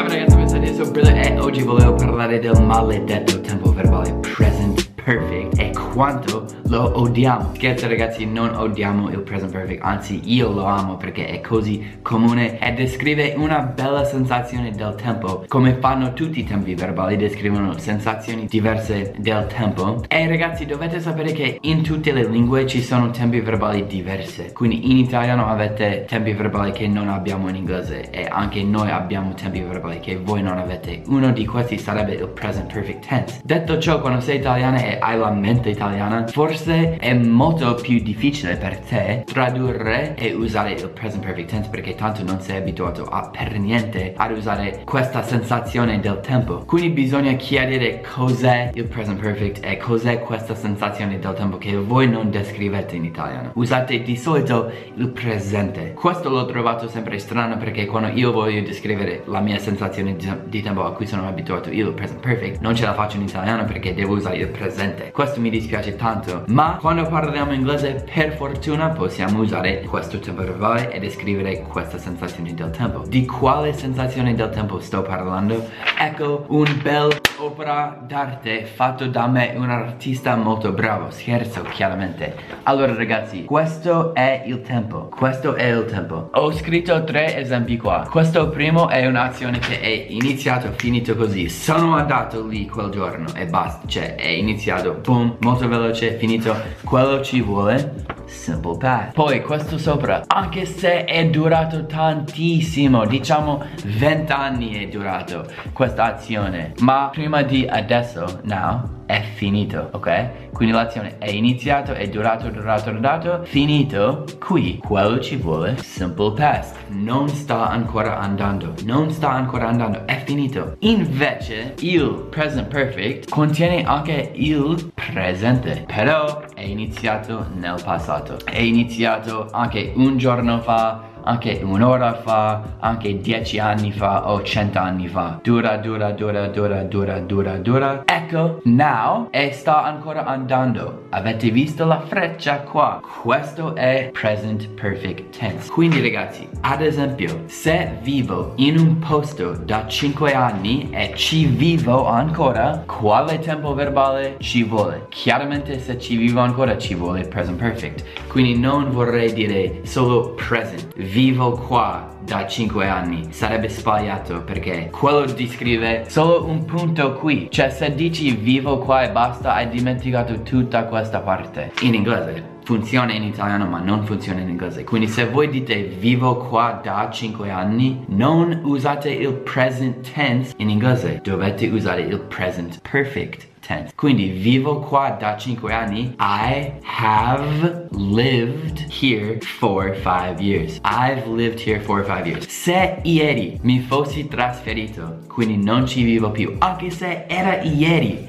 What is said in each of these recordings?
Ciao ragazzi, questo è Adesso Brother e oggi volevo parlare del maledetto tempo verbale present perfect. E quanto lo odiamo. Scherzo ragazzi, non odiamo il present perfect. Anzi, io lo amo perché è così comune E descrive una bella sensazione del tempo Come fanno tutti i tempi verbali. Descrivono sensazioni diverse del tempo. E ragazzi, dovete sapere che in tutte le lingue ci sono tempi verbali diverse Quindi in italiano avete tempi verbali che non abbiamo in inglese E anche noi abbiamo tempi verbali che voi non avete. Uno di questi sarebbe il present perfect tense. Detto ciò, quando sei italiana e hai la mente italiana Forse è molto più difficile per te tradurre e usare il present perfect tense Perché tanto non sei abituato a per niente ad usare questa sensazione del tempo. Quindi bisogna chiarire cos'è il present perfect e cos'è questa sensazione del tempo che voi non descrivete in italiano. Usate di solito il presente. Questo l'ho trovato sempre strano perché quando io voglio descrivere la mia sensazione di tempo a cui sono abituato io il present perfect Non ce la faccio in italiano perché devo usare il presente Questo mi dispiace tanto Ma quando parliamo inglese per fortuna possiamo usare questo tempo verbale e descrivere questa sensazione del tempo Di quale sensazione del tempo sto parlando? Ecco un bel opera d'arte fatto da me un artista molto bravo Scherzo chiaramente. Allora ragazzi questo è il tempo Questo è il tempo. Ho scritto tre esempi qua. Questo primo è un'azione che è iniziato finito così. Sono andato lì quel giorno e basta Cioè è iniziato boom molto veloce finito. Quello ci vuole Simple past Poi questo sopra Anche se è durato tantissimo Diciamo 20 anni è durato Questa azione Ma prima di adesso Now è finito, ok? Quindi l'azione è iniziato, è durato, durato, durato, finito. Qui, quello ci vuole simple past. Non sta ancora andando, non sta ancora andando, è finito. Invece, il present perfect contiene anche il presente, però è iniziato nel passato. È iniziato anche un giorno fa, anche un'ora fa, anche dieci anni fa o cento anni fa. Dura, dura, dura, dura, dura, dura, dura. Ecco, now, e sta ancora andando. Avete visto la freccia qua? Questo è present perfect tense. Quindi ragazzi, ad esempio, se vivo in un posto da 5 anni e ci vivo ancora, quale tempo verbale ci vuole? Chiaramente se ci vivo ancora ci vuole present perfect. Quindi non vorrei dire solo present vivo qua da 5 anni. Sarebbe sbagliato perché quello descrive solo un punto qui. Cioè se dici vivo qua e basta hai dimenticato tutta questa parte. In inglese funziona in italiano ma non funziona in inglese. Quindi se voi dite vivo qua da 5 anni non usate il present tense. In inglese dovete usare il present perfect tense. Quindi vivo qua da 5 anni. I have lived here for 5 years. I've lived here for 5 years. Se ieri mi fossi trasferito, quindi non ci vivo più, anche se era ieri,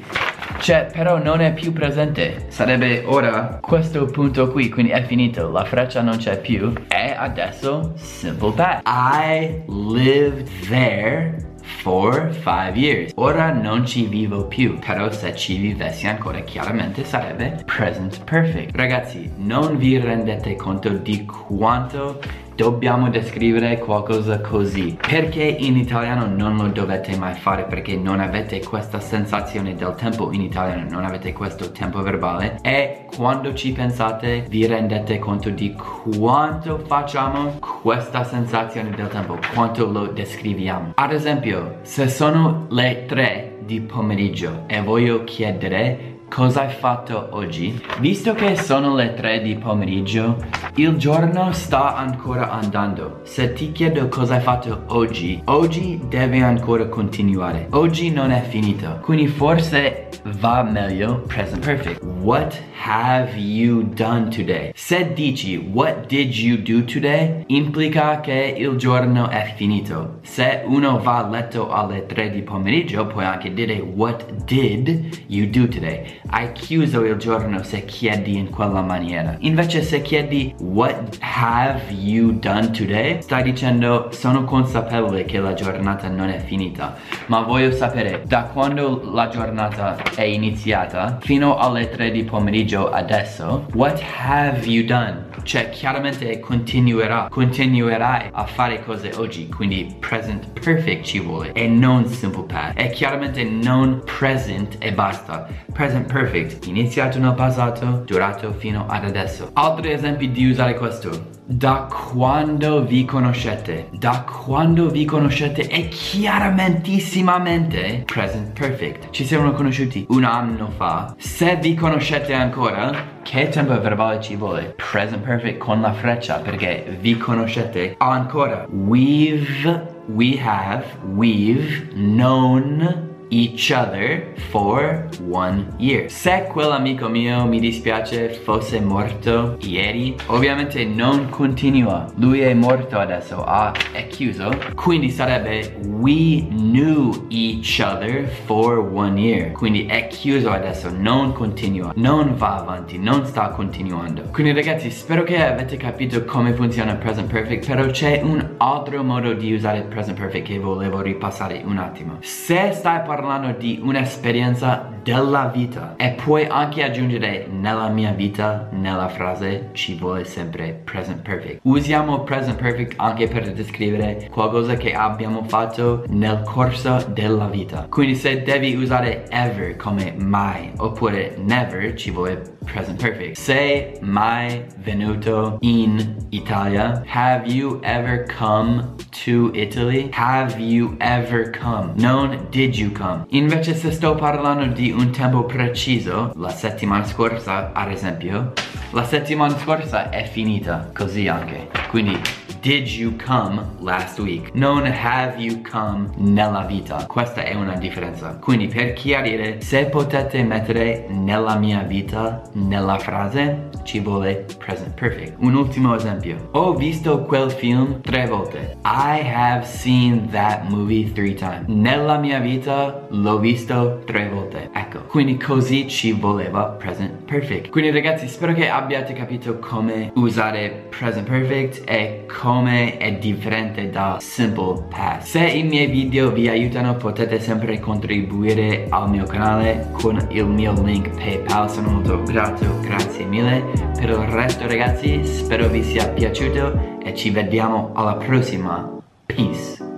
cioè, però non è più presente Sarebbe ora questo punto qui Quindi è finito, la freccia non c'è più E adesso, simple past I lived there for five years. Ora non ci vivo più. Però se ci vivessi ancora chiaramente sarebbe present perfect. Ragazzi non vi rendete conto di quanto dobbiamo descrivere qualcosa così. Perché in italiano non lo dovete mai fare? Perché non avete questa sensazione del tempo in italiano non avete questo tempo verbale. E quando ci pensate vi rendete conto di quanto facciamo questa sensazione del tempo quanto lo descriviamo. Ad esempio se sono le 3 di pomeriggio e voglio chiedere Cosa hai fatto oggi? Visto che sono le 3 di pomeriggio, il giorno sta ancora andando. Se ti chiedo cosa hai fatto oggi, oggi deve ancora continuare. Oggi non è finito. Quindi forse va meglio present perfect. What have you done today? Se dici what did you do today, implica che il giorno è finito. Se uno va a letto alle 3 di pomeriggio, puoi anche dire what did you do today? Hai chiuso il giorno se chiedi in quella maniera. Invece se chiedi what have you done today, stai dicendo sono consapevole che la giornata non è finita, ma voglio sapere da quando la giornata è iniziata fino alle 3 di pomeriggio adesso, what have you done? Cioè chiaramente continuerà, continuerai a fare cose oggi, quindi present perfect ci vuole e non simple past. E chiaramente non present e basta. Present perfect, iniziato nel passato, durato fino ad adesso. Altri esempi di usare questo. Da quando vi conoscete? Da quando vi conoscete è chiaramentisssimamente present perfect. Ci siamo conosciuti un anno fa. Se vi conoscete ancora, che tempo verbale ci vuole? Present perfect con la freccia perché vi conoscete ancora. We've, we have, we've known each other for one year. Se quell'amico mio mi dispiace fosse morto ieri, ovviamente non continua. Lui è morto adesso, ah, è chiuso. Quindi sarebbe we knew each other for one year. Quindi è chiuso adesso, non continua, non va avanti, non sta continuando. Quindi ragazzi, spero che avete capito come funziona present perfect, però c'è un altro modo di usare present perfect che volevo ripassare un attimo. Se stai parlando parlando di un'esperienza della vita. E puoi anche aggiungere nella mia vita nella frase ci vuole sempre present perfect. Usiamo present perfect anche per descrivere qualcosa che abbiamo fatto nel corso della vita. Quindi se devi usare ever come mai oppure never ci vuole present. Perfect. Sei mai venuto in Italia. Have you ever come to Italy? Have you ever come? Non did you come. Invece se sto parlando di un tempo preciso, la settimana scorsa ad esempio, la settimana scorsa è finita così anche. Quindi did you come last week? Non have you come nella vita. Questa è una differenza. Quindi per chiarire, se potete mettere nella mia vita nella frase, ci vuole present perfect. Un ultimo esempio. Ho visto quel film tre volte. I have seen that movie three times. Nella mia vita l'ho visto tre volte. Ecco, quindi così ci voleva present perfect. Quindi ragazzi, spero che abbiate capito come usare present perfect e come come è differente da simple past. Se i miei video vi aiutano potete sempre contribuire al mio canale con il mio link PayPal, sono molto grato, grazie mille. Per il resto ragazzi spero vi sia piaciuto e ci vediamo alla prossima. Peace.